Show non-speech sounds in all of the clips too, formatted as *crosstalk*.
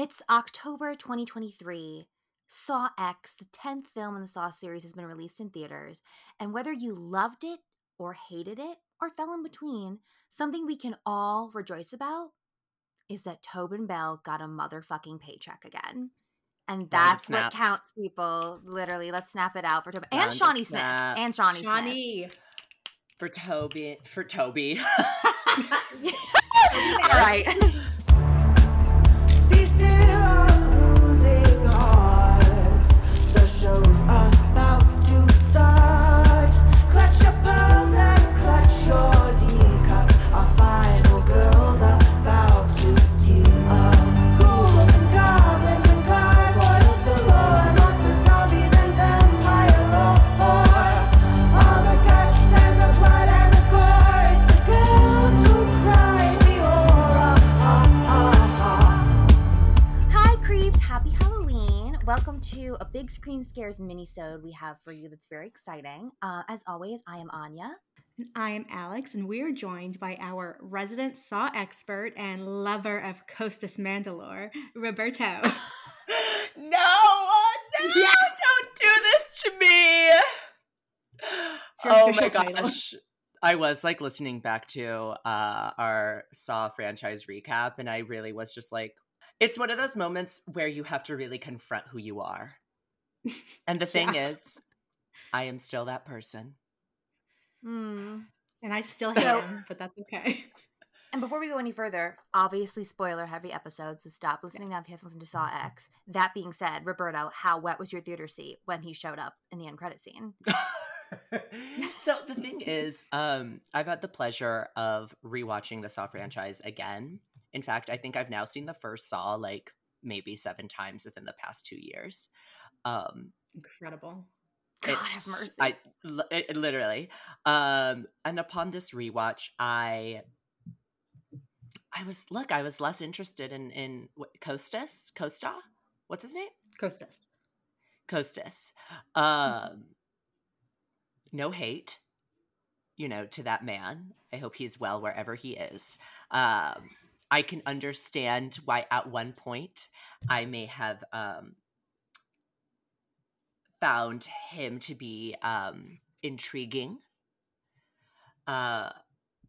It's October 2023. Saw X, the 10th film in the Saw series, has been released in theaters. And whether you loved it or hated it or fell in between, something we can all rejoice about is that Tobin Bell got a motherfucking paycheck again. And that's what counts, people. Literally, let's snap it out for Tobin. And Shawnee Smith. And Shawnee Smith. For Toby. For Toby. *laughs* *laughs* All right. Show's. About Big screen scares mini-sode we have for you that's very exciting. Uh, as always, I am Aine. And I am Alex, and we are joined by our resident Saw expert and lover of Costas Mandylor, Roberto. *laughs* no, oh, no, don't do this to me. Oh my title. gosh. I was like listening back to uh our Saw franchise recap and I really was just like it's one of those moments where you have to really confront who you are. And the *laughs* thing Yeah. is, I am still that person. Hmm. and I still So- hate but that's okay. *laughs* And before we go any further, obviously spoiler heavy episode, so stop listening now if you have to listen to Saw X. That being said, Roberto, how wet was your theater seat when he showed up in the end credit scene? *laughs* so the thing is, um, I've had the pleasure of rewatching the Saw franchise again. In fact, I think I've now seen the first Saw like maybe seven times within the past two years. Um, Incredible. God have mercy. I it- literally. Um, and upon this rewatch, I I was look, I was less interested in in what, Costas, Costa, what's his name? Costas. Costas. Um, no hate, you know, to that man. I hope he's well wherever he is. Um, I can understand why at one point I may have um, found him to be um, intriguing. Uh,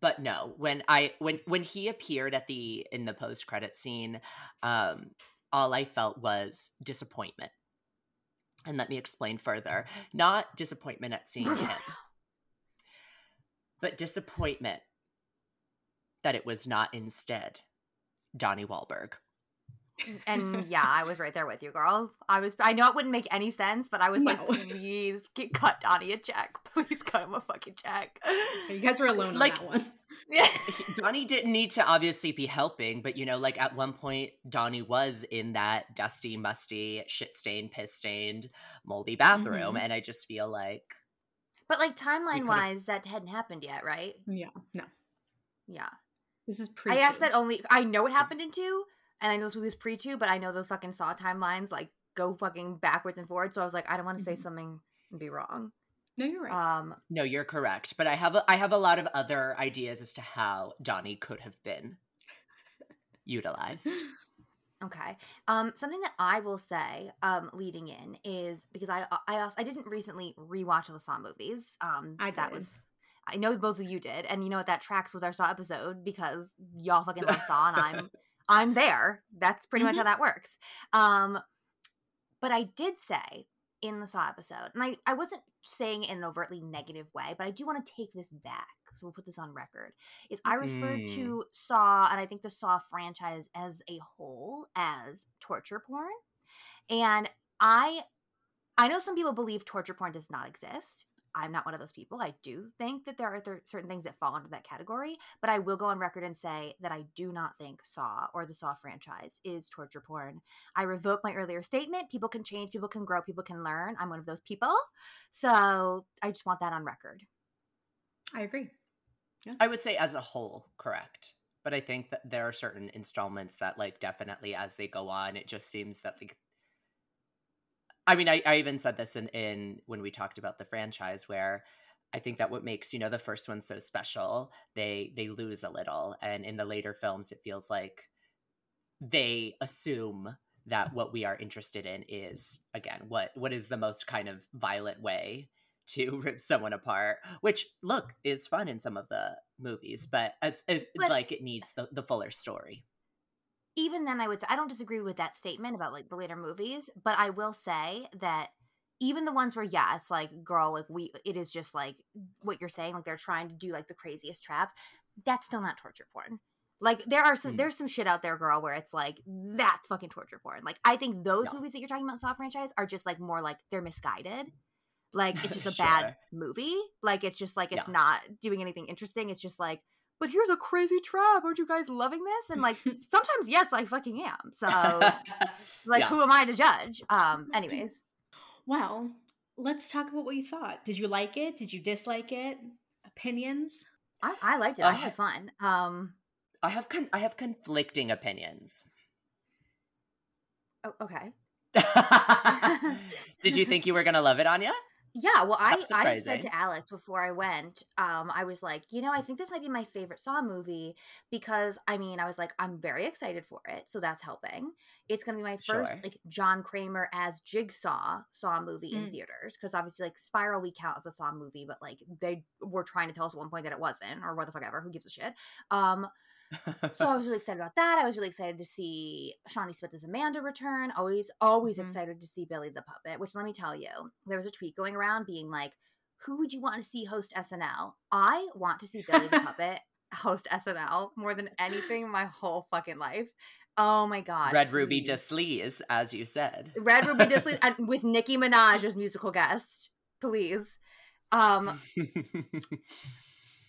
but no, when I when when he appeared at the in the post credit scene, um, all I felt was disappointment. And let me explain further. Not disappointment at seeing *laughs* him, but disappointment that it was not instead Donnie Wahlberg. And yeah, I was right there with you, girl. I was. I know it wouldn't make any sense, but I was like, *laughs* please get, cut Donnie a check. *laughs* Please cut him a fucking check. You guys were alone Like- on that one. *laughs* Yeah. Donnie didn't need to obviously be helping, but you know, like at one point, Donnie was in that dusty, musty, shit stained, piss stained, moldy bathroom. Mhm. And I just feel like But like timeline wise, that hadn't happened yet, right? Yeah, no. Yeah. This is pre. I asked that only. I know it happened in two, and I know this movie was pre two, but I know the fucking Saw timelines like go fucking backwards and forwards. So I was like, I don't want to say Mhm. something and be wrong. No, you're right. Um, no, you're correct. But I have a, I have a lot of other ideas as to how Donnie could have been *laughs* utilized. Okay. Um, something that I will say, um, leading in is because I I also I didn't recently rewatch the Saw movies. Um, I that did. was I know both of you did, and you know what that tracks with our Saw episode because y'all fucking love Saw, and I'm *laughs* I'm there. That's pretty much how that works. Um, but I did say in the Saw episode, and I I wasn't saying it in an overtly negative way, but I do want to take this back. So we'll put this on record. Is I referred Mm. to Saw and I think the Saw franchise as a whole as torture porn. And I I know some people believe torture porn does not exist. I'm not one of those people. I do think that there are th- certain things that fall into that category, but I will go on record and say that I do not think Saw or the Saw franchise is torture porn. I revoke my earlier statement. People can change, people can grow, people can learn. I'm one of those people. So I just want that on record. I agree. I would say as a whole, correct. But I think that there are certain installments that, like, definitely as they go on, it just seems that, like, I mean, I, I even said this in, in when we talked about the franchise, where I think that what makes you know the first one so special, they they lose a little, and in the later films, it feels like they assume that what we are interested in is again what what is the most kind of violent way to *laughs* rip someone apart which look is fun in some of the movies but But- like it needs the, the fuller story even then i would say i don't disagree with that statement about like the later movies but i will say that even the ones where yeah it's like girl like we it is just like what you're saying like they're trying to do like the craziest traps that's still not torture porn like there are some Hmm. there's some shit out there girl where it's like that's fucking torture porn like i think those Yeah. movies that you're talking about saw franchise are just like more like they're misguided like it's *laughs* just a Sure. bad movie like it's just like it's Yeah. not doing anything interesting it's just like but here's a crazy trap aren't you guys loving this and like *laughs* sometimes yes i fucking am so *laughs* like Yeah. who am i to judge um anyways Well, let's talk about what you thought. Did you like it? Did you dislike it? Opinions? i, I liked it i Uh, had fun um i have con- i have conflicting opinions oh, okay *laughs* did you think you were gonna love it aine Yeah, well, I I said surprising. to Alex before I went, um, I was like, you know, I think this might be my favorite Saw movie because I mean, I was like, I'm very excited for it, so that's helping. It's gonna be my first Sure. like John Kramer as Jigsaw Saw movie in Mm. theaters because obviously like Spiral we count as a Saw movie, but like they were trying to tell us at one point that it wasn't, or what the fuck ever, who gives a shit? Um, so I *laughs* was really excited about that. I was really excited to see Shawnee Smith as Amanda return. Always, always Mhm. excited to see Billy the Puppet. Which let me tell you, there was a tweet going around being like, "Who would you want to see host SNL?" I want to see Billy the *laughs* Puppet host SNL more than anything in my whole fucking life. Oh my god, red ruby please. deslees as you said Red Ruby *laughs* and with Nicki Minaj as musical guest, please. Um,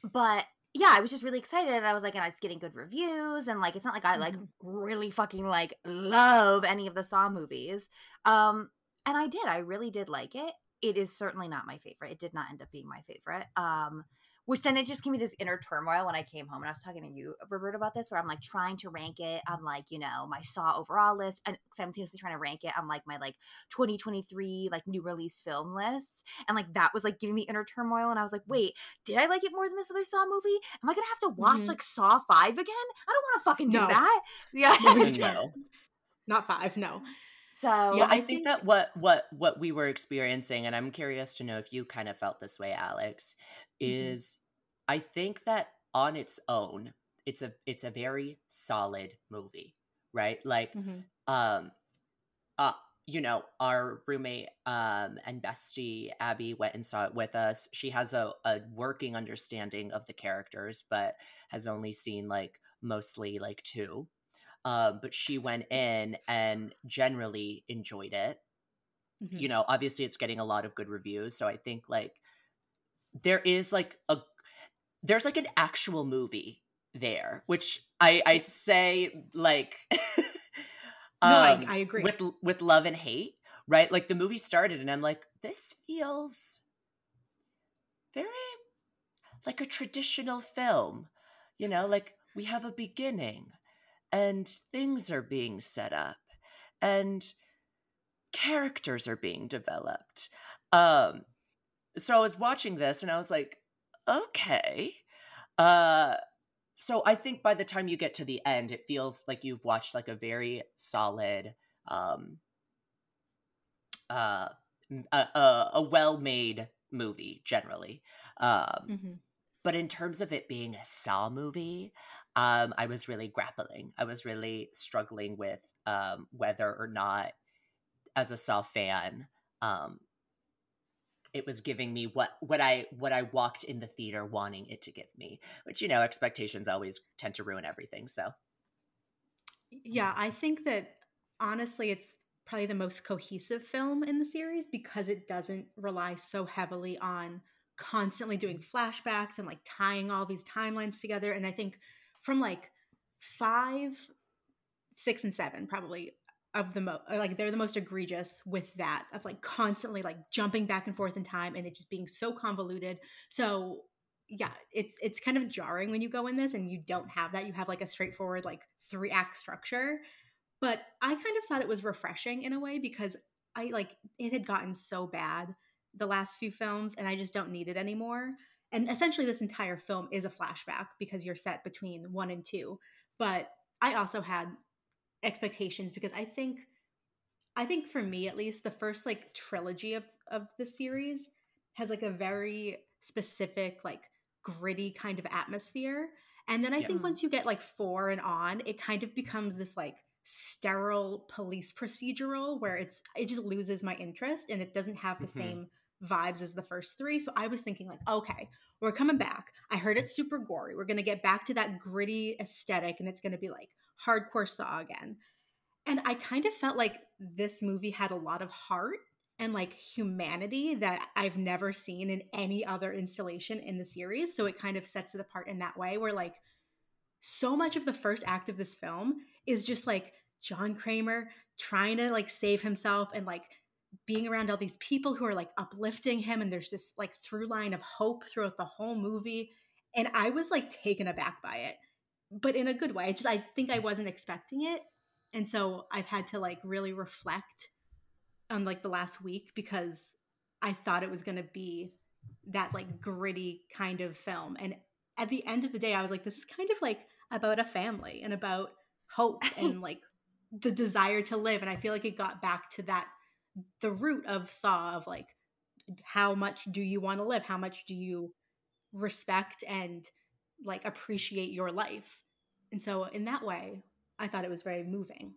but yeah, I was just really excited. And I was like, and it's getting good reviews, and like, it's not like I like Mhm. really fucking like love any of the Saw movies. Um, and I did. I really did like it. It is certainly not my favorite. It did not end up being my favorite. Um, which then it just gave me this inner turmoil when I came home and I was talking to you, Robert, about this, where I'm like trying to rank it on like, you know, my Saw overall list and simultaneously trying to rank it on like my like 2023 like new release film lists. And like that was like giving me inner turmoil. And I was like, wait, did I like it more than this other Saw movie? Am I gonna have to watch Mhm. like Saw 5 again? I don't wanna fucking do No. that. *laughs* Yeah. *laughs* No, you I don't. five, no. so yeah, I, I think, think- that what what what we were experiencing, and I'm curious to know if you kind of felt this way, Alex, Mhm. is I think that on its own, it's a it's a very solid movie, right? Like, Mhm. um, uh, you know, our roommate um and bestie Abby went and saw it with us. She has a a working understanding of the characters, but has only seen like mostly like two. Um, but she went in and generally enjoyed it Mhm. you know obviously it's getting a lot of good reviews so i think like there is like a there's like an actual movie there which i i say like *laughs* No, I- um, I agree. with with love and hate right? Like the movie started and i'm like this feels very like a traditional film you know? Like we have a beginning and things are being set up and characters are being developed. Um so i was watching this and i was like okay uh so i think by the time you get to the end it feels like you've watched like a very solid um uh a, a, well-made movie generally um Mhm. but in terms of it being a Saw movie, um, I was really grappling. I was really struggling with um, whether or not, as a Saw fan, um, it was giving me what what I what I walked in the theater wanting it to give me. Which you know, expectations always tend to ruin everything. So Yeah, I think that honestly, it's probably the most cohesive film in the series because it doesn't rely so heavily on constantly doing flashbacks and like tying all these timelines together. And I think from like five, six, and seven, probably of the most like they're the most egregious with that of like constantly like jumping back and forth in time and it just being so convoluted. So yeah, it's it's kind of jarring when you go in this and you don't have that. You have like a straightforward like three act structure. But I kind of thought it was refreshing in a way because I like it had gotten so bad the last few films and I just don't need it anymore. And essentially this entire film is a flashback because you're set between 1 and 2. But I also had expectations because I think I think for me at least the first like trilogy of of the series has like a very specific like gritty kind of atmosphere. And then I think once you get like 4 and on it kind of becomes this like sterile police procedural where it's it just loses my interest and it doesn't have the Mhm. same vibes as the first three. So I was thinking like okay we're coming back. I heard it's super gory. We're going to get back to that gritty aesthetic and it's going to be like hardcore saw again and I kind of felt like this movie had a lot of heart and like humanity that I've never seen in any other installation in the series. So it kind of sets it apart in that way, where like so much of the first act of this film is just like John Kramer trying to like save himself and like being around all these people who are like uplifting him. And there's this like through line of hope throughout the whole movie. And I was like taken aback by it, but in a good way. I just, I think I mm. wasn't expecting it. And so i've had to like really reflect on like the last week because i thought it was going to be that like gritty kind of film. And at the end of the day i was like this is kind of like about a family and about hope *laughs* and like the desire to live. And i feel like it got back to that the root of saw of like how much do you want to live? How much do you respect? And like appreciate your life and so in that way i thought it was very moving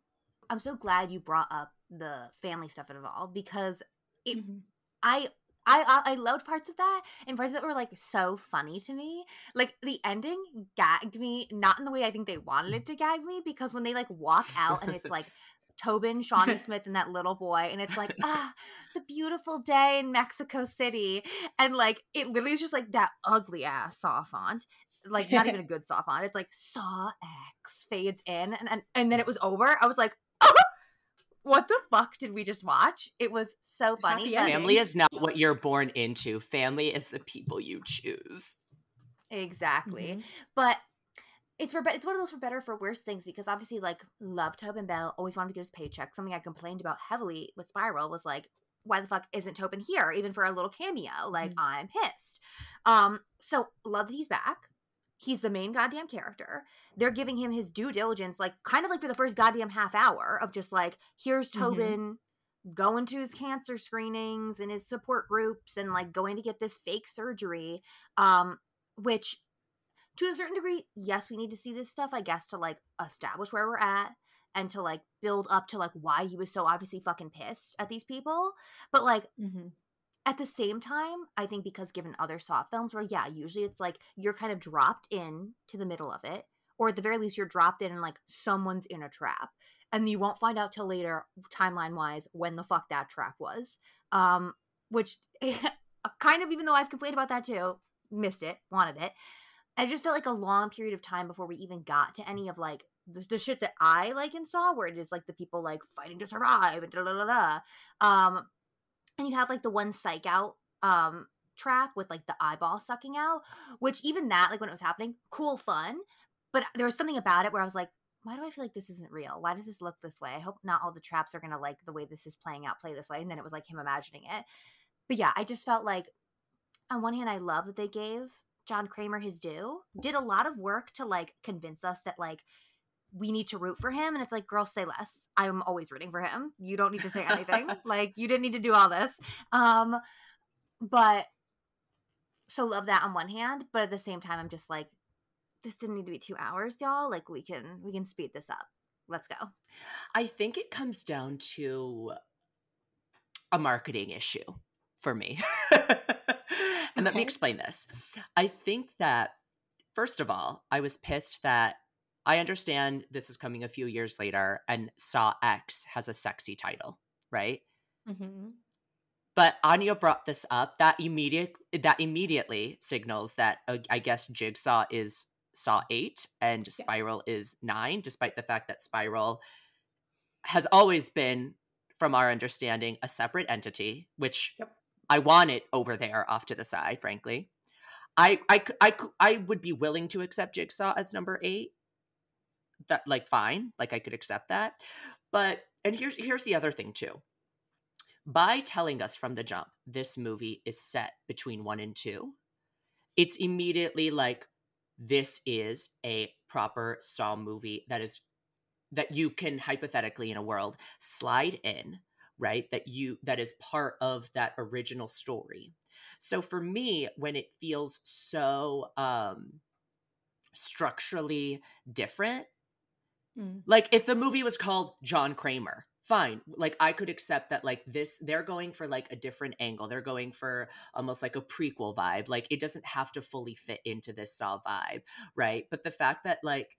I'm so glad you brought up the family stuff at all because it Mhm. I I I I loved parts of that, and parts of it were like so funny to me. Like the ending gagged me, not in the way I think they wanted it to gag me, because when they like walk out and it's like Tobin, Shawnee *laughs* Smith, and that little boy, and it's like ah, the beautiful day in Mexico City, and like it literally is just like that ugly ass saw font. Like not even a good saw font. It's like Saw X fades in, and and, and then it was over. I was like, oh, *laughs* what the fuck did we just watch? It was so funny. Happy but- ending. Family is not what you're born into. Family is the people you choose. Exactly. Mhm. But it's for bet- it's one of those for better for worse things because obviously like love Tobin Bell always wanted to get his paycheck. Something I complained about heavily with Spiral was like why the fuck isn't Tobin here even for a little cameo? Like Mhm. I'm pissed. Um so love that he's back. He's the main goddamn character. They're giving him his due diligence like kind of like for the first goddamn half hour of just like here's Mhm. Tobin going to his cancer screenings and his support groups and like going to get this fake surgery um which to a certain degree yes we need to see this stuff i guess to like establish where we're at and to like build up to like why he was so obviously fucking pissed at these people but like Mhm. At the same time i think because given other saw films where yeah usually it's like you're kind of dropped in to the middle of it or at the very least you're dropped in and like someone's in a trap and you won't find out till later timeline wise when the fuck that trap was um which *laughs* kind of even though i've complained about that too missed it wanted it i just felt like a long period of time before we even got to any of like the, the shit that i like and saw where it is like the people like fighting to survive and da da da da um and you have like the one psych out um trap with like the eyeball sucking out which even that like when it was happening cool fun but there was something about it where i was like why do i feel like this isn't real? Why does this look this way? I hope not all the traps are gonna like the way this is playing out play this way and then it was like him imagining it. But yeah i just felt like on one hand i love that they gave john kramer his due did a lot of work to like convince us that like we need to root for him and it's like girl say less. I'm always rooting for him. You don't need to say anything. *laughs* Like you didn't need to do all this. Um but so love that on one hand but at the same time i'm just like this didn't need to be two hours y'all. Like we can we can speed this up. Let's go. I think it comes down to a marketing issue for me. *laughs* and let me explain this. I think that, first of all, I was pissed that I understand this is coming a few years later and Saw X has a sexy title, right? Mhm. But Aine brought this up. That immediate that immediately signals that uh, I guess Jigsaw is Saw eight and Spiral is nine, despite the fact that Spiral has always been, from our understanding, a separate entity, which Yep. I want it over there off to the side. Frankly, I, I, I, I would be willing to accept Jigsaw as number eight. That like fine, like I could accept that. But and here's here's the other thing too by telling us from the jump this movie is set between one and two, it's immediately like this is a proper Saw movie that is that you can hypothetically in a world slide in right that you that is part of that original story so for me when it feels so um structurally different Mm. like if the movie was called John Kramer, fine. Like I could accept that like this they're going for like a different angle. They're going for almost like a prequel vibe. Like it doesn't have to fully fit into this Saw vibe, right? But the fact that like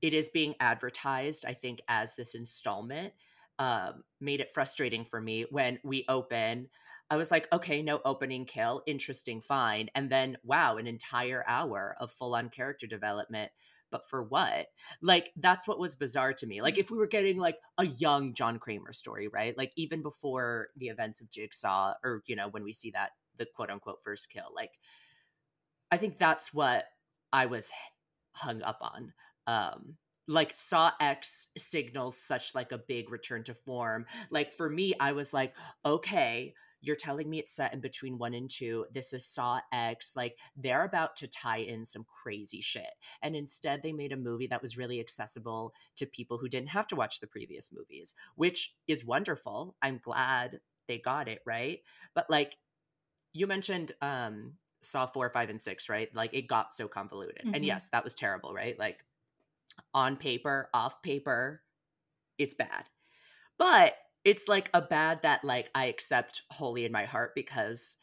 it is being advertised, I think, as this installment, um, made it frustrating for me when we open. I was like, okay, no opening kill, interesting, fine. And then, wow, an entire hour of full on character development but for what? Like that's what was bizarre to me. Like if we were getting like a young John Kramer story, right? Like even before the events of Jigsaw or you know when we see that the quote unquote first kill, like I think that's what I was hung up on. Um like Saw X signals such like a big return to form. Like for me I was like, okay, you're telling me it's set in between one and two. This is Saw X. Like they're about to tie in some crazy shit. And instead, they made a movie that was really accessible to people who didn't have to watch the previous movies, which is wonderful. I'm glad they got it right. But like you mentioned, um, Saw four, five, and six, right? Like it got so convoluted. And Mhm. yes, that was terrible, right? Like on paper, off paper, it's bad. But it's like a bad that like I accept wholly in my heart because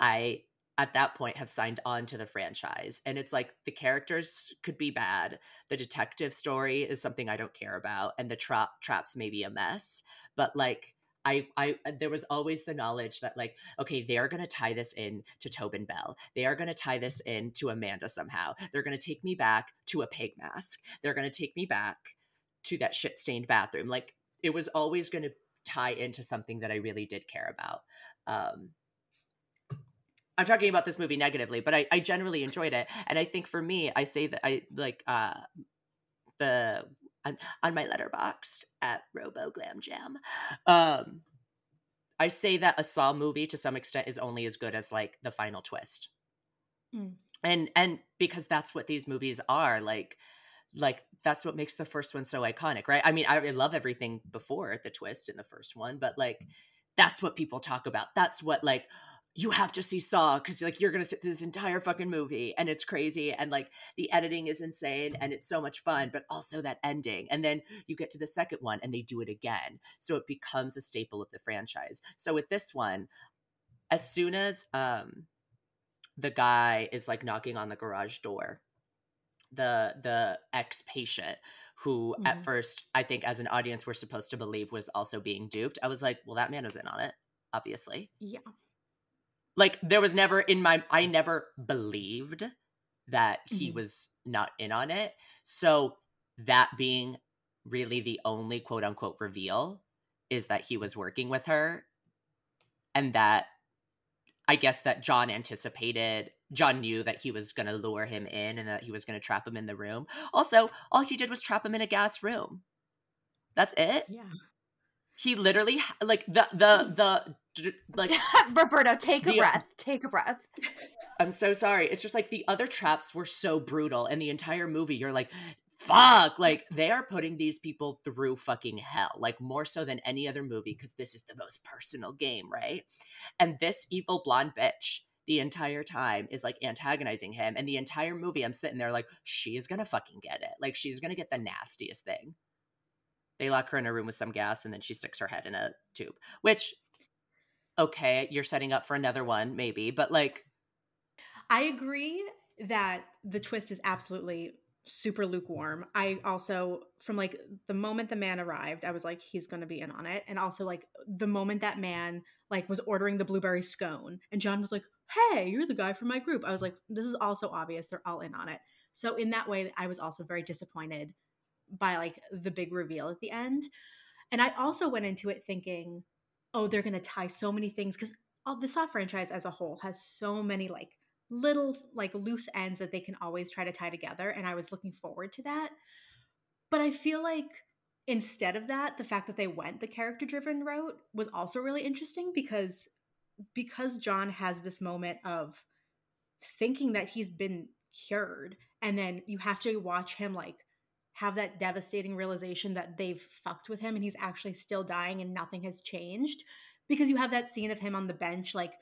I at that point have signed on to the franchise and it's like the characters could be bad the detective story is something i don't care about and the trap traps may be a mess but like I, I uh, there was always the knowledge that like okay they're gonna tie this in to Tobin Bell they are gonna tie this in to Amanda somehow they're gonna take me back to a pig mask they're gonna take me back to that shit stained bathroom like it was always gonna tie into something that I really did care about um I'm talking about this movie negatively, but I, I generally enjoyed it. And I think for me, I say that I like uh the on, on my Letterboxd at Robo Glam Jam. Um I say that a Saw movie to some extent is only as good as like the final twist. Mm. And and because that's what these movies are, like like that's what makes the first one so iconic, right? I mean, I, love everything before the twist in the first one, but like that's what people talk about. That's what like you have to see Saw because like you're gonna sit through this entire fucking movie and it's crazy and like the editing is insane and it's so much fun, but also that ending. And then you get to the second one and they do it again. So it becomes a staple of the franchise. So with this one, as soon as um the guy is like knocking on the garage door, the the ex-patient who at Mhm. first I think as an audience we're supposed to believe was also being duped. I was like, well that man was in on it, obviously Yeah. like there was never in my i never believed that he Mhm. was not in on it so that being really the only quote unquote reveal is that he was working with her and that i guess that john anticipated john knew that he was going to lure him in and that he was going to trap him in the room also all he did was trap him in a gas room that's it Yeah. he literally like the the mm. the like *laughs* Roberto, take a breath. Take a breath. I'm so sorry. It's just like the other traps were so brutal, and the entire movie, you're like, fuck. Like, they are putting these people through fucking hell, like, more so than any other movie, because this is the most personal game, right? And this evil blonde bitch, the entire time, is like antagonizing him. And the entire movie, I'm sitting there like, she's gonna fucking get it. Like, she's gonna get the nastiest thing. They lock her in a room with some gas, and then she sticks her head in a tube, which, okay, you're setting up for another one, maybe, but like, I agree that the twist is absolutely super lukewarm. I also, from like the moment the man arrived, I was like, he's going to be in on it. And also, like, the moment that man like was ordering the blueberry scone, and John was like, "Hey, you're the guy from my group." I was like, "This is also obvious. They're all in on it." So in that way, I was also very disappointed by like the big reveal at the end. And I also went into it thinking, "Oh, they're going to tie so many things because the Saw franchise as a whole has so many like little like loose ends that they can always try to tie together and i was looking forward to that. But i feel like instead of that the fact that they went the character driven route was also really interesting because because john has this moment of thinking that he's been cured and then you have to watch him like have that devastating realization that they've fucked with him and he's actually still dying and nothing has changed because you have that scene of him on the bench like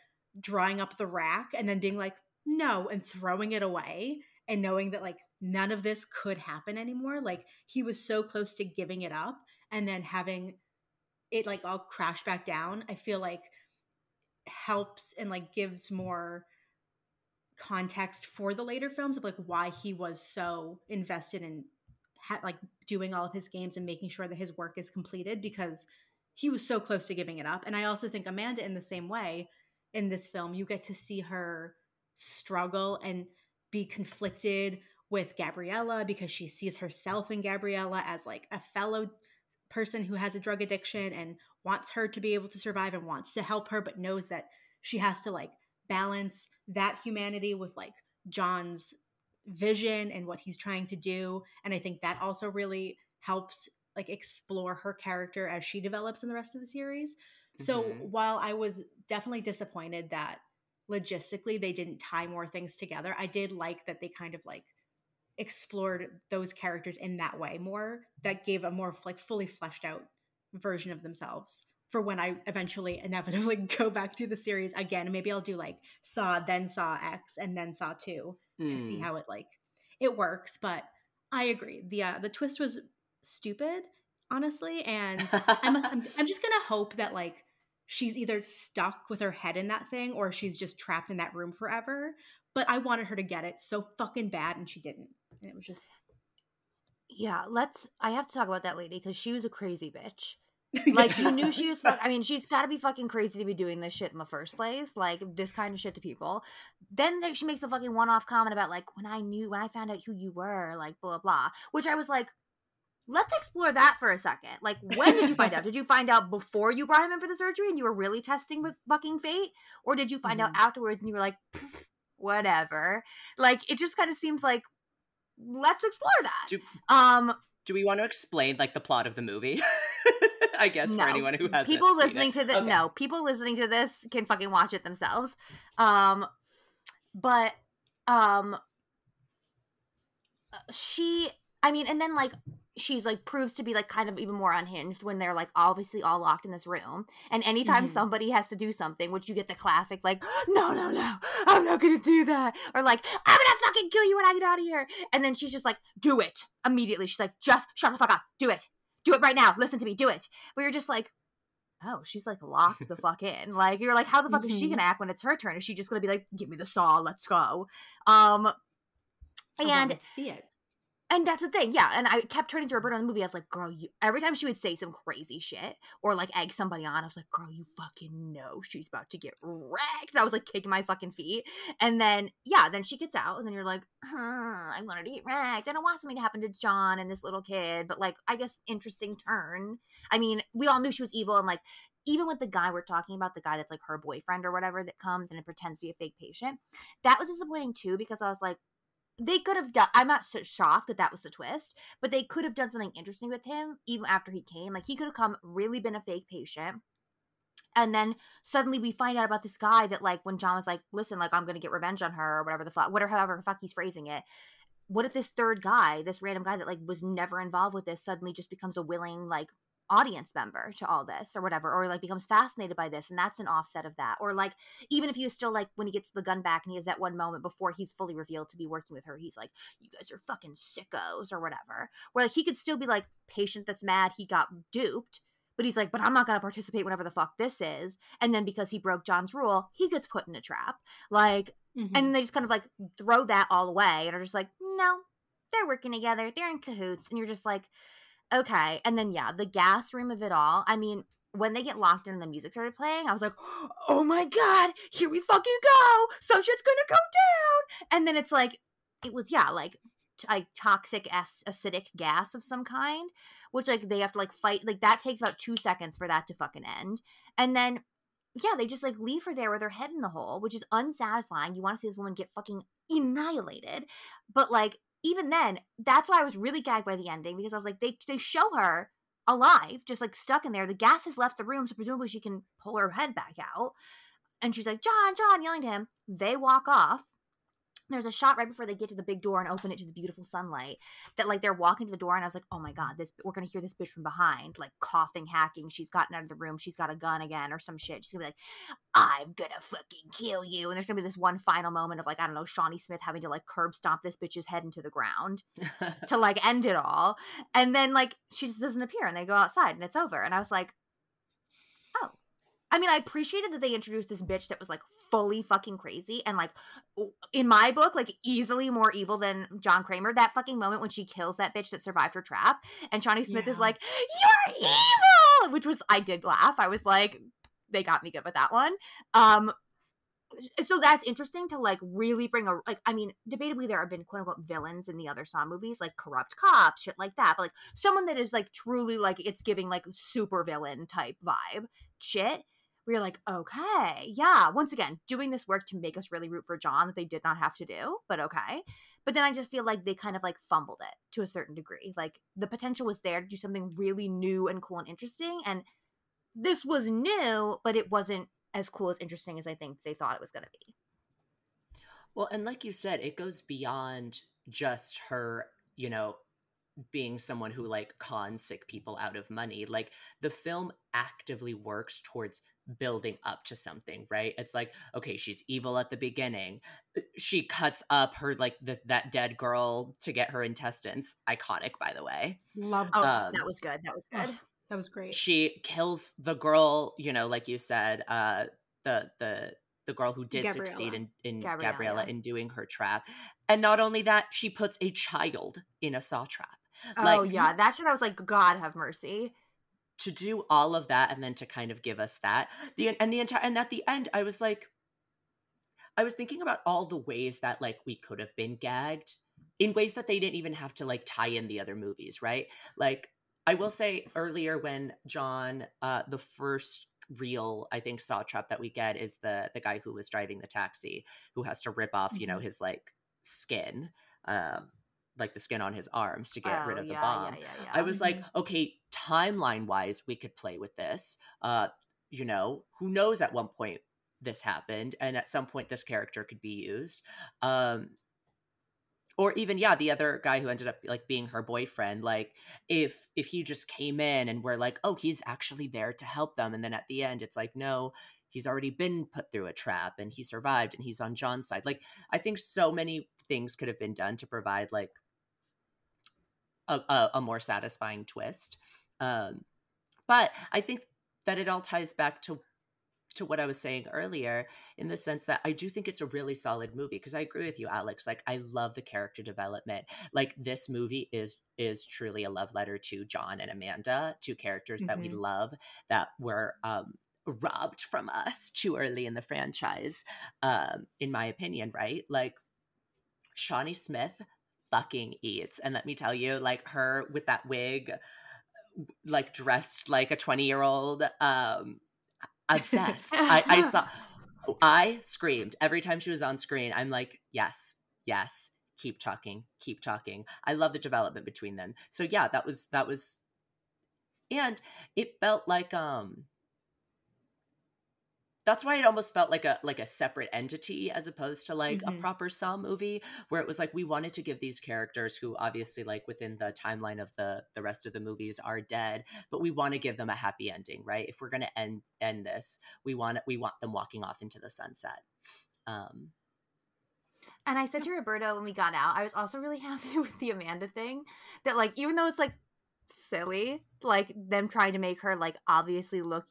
drawing up the rack and then being like no and throwing it away and knowing that like none of this could happen anymore like he was so close to giving it up and then having it like all crash back down i feel like helps and like gives more context for the later films of like why he was so invested in ha- like doing all of his games and making sure that his work is completed because he was so close to giving it up. And i also think amanda in the same way in this film you get to see her struggle and be conflicted with gabriella because she sees herself in gabriella as like a fellow person who has a drug addiction and wants her to be able to survive and wants to help her but knows that she has to like balance that humanity with like john's vision and what he's trying to do and i think that also really helps like explore her character as she develops in the rest of the series so Mhm. while i was definitely disappointed that logistically they didn't tie more things together. I did like that they kind of like explored those characters in that way more that gave a more like fully fleshed out version of themselves for when i eventually inevitably *laughs* go back through the series again. Maybe i'll do like saw then saw x and then saw 2 to see Mm. how it like it works. But i agree. The uh, the twist was stupid honestly and I'm, I'm i'm just gonna hope that like she's either stuck with her head in that thing or she's just trapped in that room forever but i wanted her to get it so fucking bad and she didn't and it was just Yeah, let's. I have to talk about that lady because she was a crazy bitch. *laughs* Like you knew she was. *laughs* Fuck, I mean, she's got to be fucking crazy to be doing this shit in the first place. Like this kind of shit to people. Then like, she makes a fucking one-off comment about like when I knew when I found out who you were, like blah blah blah. Which I was like, let's explore that for a second. Like when did you find out? *laughs* Did you find out before you brought him in for the surgery and you were really testing with fucking fate, or did you find out Mhm. afterwards and you were like, *laughs* whatever? Like it just kind of seems like let's explore that. Do- um Do we want to explain like the plot of the movie? *laughs* I guess no. for anyone who has people listening to this Okay. no people listening to this can fucking watch it themselves um but um she i mean and then like she's like proves to be like kind of even more unhinged when they're like obviously all locked in this room. And anytime Mhm. somebody has to do something which you get the classic like *gasps* no no no i'm not gonna do that or like i'm gonna fucking kill you when i get out of here. And then she's just like do it immediately. She's like just shut the fuck up. Do it. Do it right now. Listen to me. Do it. But you're just like oh she's like locked the fuck in. Like you're like how the fuck is she gonna act when it's her turn? Is she just gonna be like give me the saw. Let's go. Um I and see it and that's the thing, yeah. And I kept turning to Roberta in the movie. I was like, girl, you every time she would say some crazy shit or like egg somebody on, I was like, girl, you fucking know she's about to get wrecked. I was like kicking my fucking feet. And then, yeah, then she gets out, and then you're like, huh, I wanted to get wrecked. I don't want something to happen to John and this little kid, but like, I guess interesting turn. I mean, we all knew she was evil, and like, even with the guy we're talking about, the guy that's like her boyfriend or whatever that comes and it pretends to be a fake patient, that was disappointing too because I was like, they could have done i'm not so shocked that that was the twist but they could have done something interesting with him even after he came like he could have come really been a fake patient and then suddenly we find out about this guy that like when john was like listen like i'm gonna get revenge on her or whatever the fuck whatever however fuck he's phrasing it what if this third guy this random guy that like was never involved with this suddenly just becomes a willing like audience member to all this or whatever or like becomes fascinated by this and that's an offset of that or like even if he was still like when he gets the gun back and he has that one moment before he's fully revealed to be working with her he's like you guys are fucking sickos or whatever where like he could still be like patient that's mad he got duped but he's like but i'm not going to participate whatever the fuck this is and then because he broke john's rule he gets put in a trap like Mhm. and they just kind of like throw that all away and are just like no they're working together they're in cahoots and you're just like okay and then yeah the gas room of it all i mean when they get locked in and the music started playing i was like oh my god here we fucking go some shit's gonna go down and then it's like it was yeah like like toxic ac- acidic gas of some kind which like they have to like fight like that takes about two seconds for that to fucking end and then yeah, they just like leave her there with her head in the hole, which is unsatisfying. You want to see this woman get fucking annihilated. But like even then, that's why I was really gagged by the ending because I was like, they they show her alive, just like stuck in there. The gas has left the room, so presumably she can pull her head back out. And she's like, John, John, yelling to him. They walk off. There's a shot right before they get to the big door and open it to the beautiful sunlight that like they're walking to the door and I was like, oh my god, this we're gonna hear this bitch from behind, like coughing, hacking. She's gotten out of the room. She's got a gun again or some shit. She's gonna be like, I'm gonna fucking kill you. And there's gonna be this one final moment of like I don't know, Shawnee Smith having to like curb stomp this bitch's head into the ground *laughs* to like end it all. And then like she just doesn't appear and they go outside and it's over. And I was like. I mean, I appreciated that they introduced this bitch that was like fully fucking crazy and like in my book, like easily more evil than John Kramer. That fucking moment when she kills that bitch that survived her trap and Shawnee Smith is like, You're evil which was I did laugh. I was like, they got me good with that one. Um so that's interesting to like really bring a like I mean debatably there have been quote unquote villains in the other Saw movies like corrupt cops shit like that but like someone that is like truly like it's giving like super villain type vibe shit you're like okay yeah once again doing this work to make us really root for John that they did not have to do but okay but then I just feel like they kind of like fumbled it to a certain degree like the potential was there to do something really new and cool and interesting and this was new but it wasn't as cool as interesting as I think they thought it was going to be. Well, and like you said, it goes beyond just her, you know, being someone who like cons sick people out of money. Like the film actively works towards building up to something, right? It's like, okay, she's evil at the beginning. Uh, She cuts up her like the, that dead girl to get her intestines. Iconic, by the way. Oh, that. Um, that was good. That was good. That was great. She kills the girl, you know, like you said, uh the the the girl who did succeed in, in Gabriella, Gabriella, in doing her trap. And not only that, she puts a child in a saw trap. oh yeah, that shit. I was like, God have mercy. To do all of that and then to kind of give us that the and the entire and at the end i was like i was thinking about all the ways that like we could have been gagged in ways that they didn't even have to like tie in the other movies right like i will say earlier when john uh the first real i think saw trap that we get is the the guy who was driving the taxi who has to rip off you know Mhm. his like skin um like the skin on his arms to get rid Oh, of the bomb Yeah, yeah, yeah. I was like, Mhm. okay, timeline wise, we could play with this. Uh, you know, who knows at one point this happened, and at some point this character could be used. Um, or even yeah, the other guy who ended up like being her boyfriend. Like, if if he just came in and we're like, oh, he's actually there to help them, and then at the end, it's like, no. He's already been put through a trap and he survived and he's on John's side. Like, I think so many things could have been done to provide like a, a, a more satisfying twist. Um, but I think that it all ties back to to what I was saying earlier in the sense that I do think it's a really solid movie because I agree with you Alex like I love the character development like this movie is is truly a love letter to John and Amanda two characters that we Mhm. love that were um robbed from us too early in the franchise um in my opinion right like Shawnee Smith fucking eats. And let me tell you, like her with that wig, like dressed like a 20 year old, um, obsessed. I, I saw, *laughs* I screamed every time she was on screen. I'm like, yes, yes, keep talking, keep talking. I love the development between them. So yeah, that was, that was, and it felt like, um, that's why it almost felt like a like a separate entity as opposed to like a Mhm. proper Saw movie where it was like we wanted to give these characters who obviously like within the timeline of the the rest of the movies are dead but we want to give them a happy ending right if we're going to end end this we want we want them walking off into the sunset um And I said to Roberto when we got out, I was also really *laughs* happy with the Amanda thing. That like, even though it's like silly, like them trying to make her like obviously look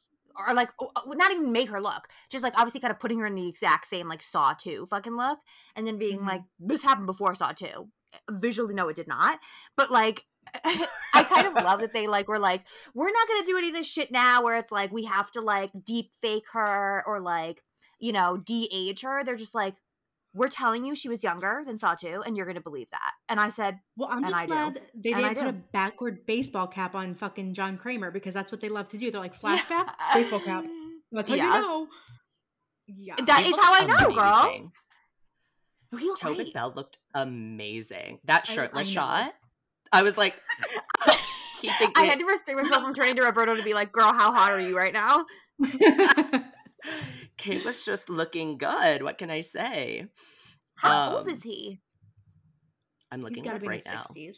or like not even make her look, just like obviously kind of putting her in the exact same like Saw two fucking look, and then being Mhm. like, this happened before Saw two. Visually, no, it did not. But like. *laughs* I kind of love that they like were like, we're not gonna do any of this shit now where it's like we have to like deep fake her or like, you know, de-age her. They're just like, we're telling you she was younger than Saw 2, and you're going to believe that. And I said, Well, I'm And just I do. glad they didn't put a backward baseball cap on fucking John Kramer because that's what they love to do. They're like *laughs* flashback, baseball cap. That's how Yeah. you know. Yeah. That he is how I know, girl. amazing. He looked Tobin great. Bell looked amazing that I- shirtless I know. shot I was like *laughs* *laughs* I had to restrain myself from turning to Roberto to be like, girl, how hot are you right now? Kate was just looking good. What can I say? How old Um, is he? I'm looking got at to it be in right his now. 60s.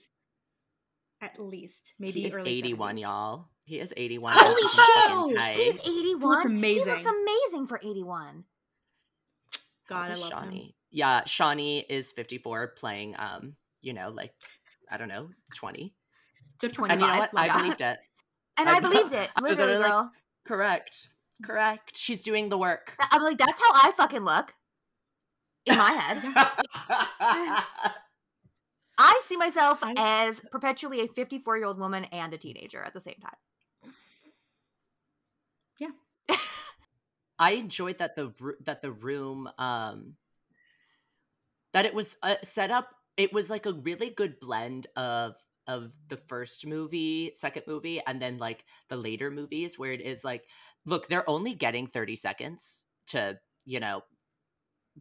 At least. Maybe he's 81, 70s. y'all. He is 81. Holy He's shit! fucking tight. He's 81. He looks amazing. amazing for 81. God, How I old is love him. Yeah, Shawnee is 54, playing, um, you know, like I don't know, 20. The And you know what? I believed it. And I I, believed it. *laughs* I Literally, literally like- girl. Correct. Correct. She's doing the work. I'm like, that's how I fucking look. In my head. *laughs* I see myself as perpetually a 54 year old woman and a teenager at the same time. Yeah. *laughs* I enjoyed that the that the room um that it was uh, set up it was like a really good blend of of the first movie, second movie and then like the later movies where it is like look, they're only getting 30 seconds to, you know,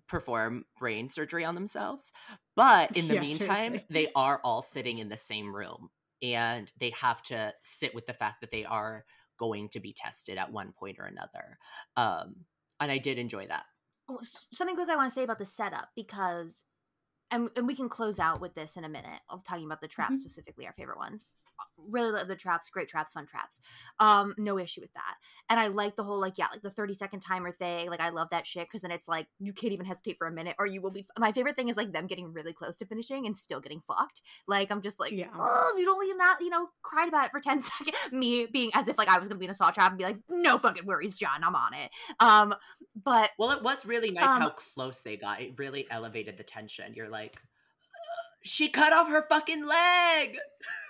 perform brain surgery on themselves. But in the Yeah, meantime, seriously. they are all sitting in the same room and they have to sit with the fact that they are going to be tested at one point or another. Um, and I did enjoy that. Oh, Something quick I want to say about the setup because, and, and we can close out with this in a minute of talking about the traps Mhm. specifically, our favorite ones. Really love the traps, great traps, fun traps. Um, no issue with that. And I like the whole like yeah, like the thirty second timer thing. Like I love that shit because then it's like you can't even hesitate for a minute or you will be. My favorite thing is like them getting really close to finishing and still getting fucked. Like I'm just like, Yeah. oh, you'd only not you know cried about it for ten *laughs* seconds. Me being as if like I was gonna be in a saw trap and be like, no fucking worries, John, I'm on it. Um, but Well, it was really nice how Um, close they got. It really elevated the tension. You're like, she cut off her fucking leg. *laughs*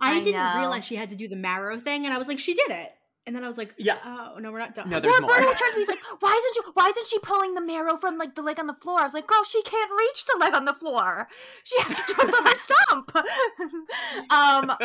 I, I didn't know. realize she had to do the marrow thing, and I was like, she did it. And then I was like, Yeah. oh no, we're not done. No, there's Or more. Bernie turns to me, he's like, "Why isn't she? Why isn't she pulling the marrow from like the leg on the floor?" I was like, "Girl, she can't reach the leg on the floor. She has to do it from her stump." *laughs* um,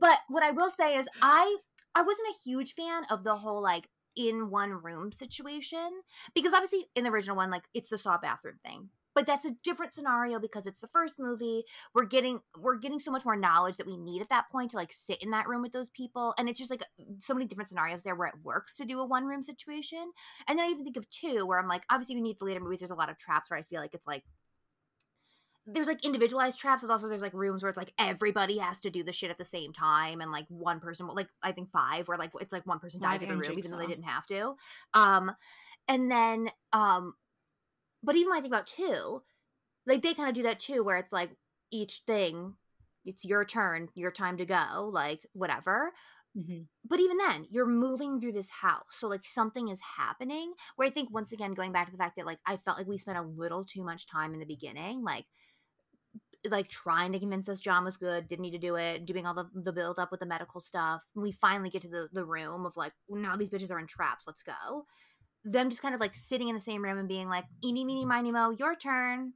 but what I will say is, I I wasn't a huge fan of the whole like in one room situation because obviously in the original one, like it's the saw bathroom thing. But that's a different scenario because it's the first movie. We're getting we're getting so much more knowledge that we need at that point to like sit in that room with those people, and it's just like so many different scenarios there where it works to do a one room situation. And then I even think of two where I'm like, obviously we need the later movies. There's a lot of traps where I feel like it's like there's like individualized traps, but also there's like rooms where it's like everybody has to do the shit at the same time, and like one person like I think five where like it's like one person dies a room even though they didn't have to. Um, and then um, but even when I think about two, like they kind of do that too, where it's like each thing, it's your turn, your time to go, like whatever Mhm. but even then you're moving through this house so like something is happening where i think once again going back to the fact that like i felt like we spent a little too much time in the beginning like like trying to convince us john was good didn't need to do it doing all the, the build up with the medical stuff and we finally get to the, the room of like now these bitches are in traps let's go them just kind of like sitting in the same room and being like eeny meeny miny mo your turn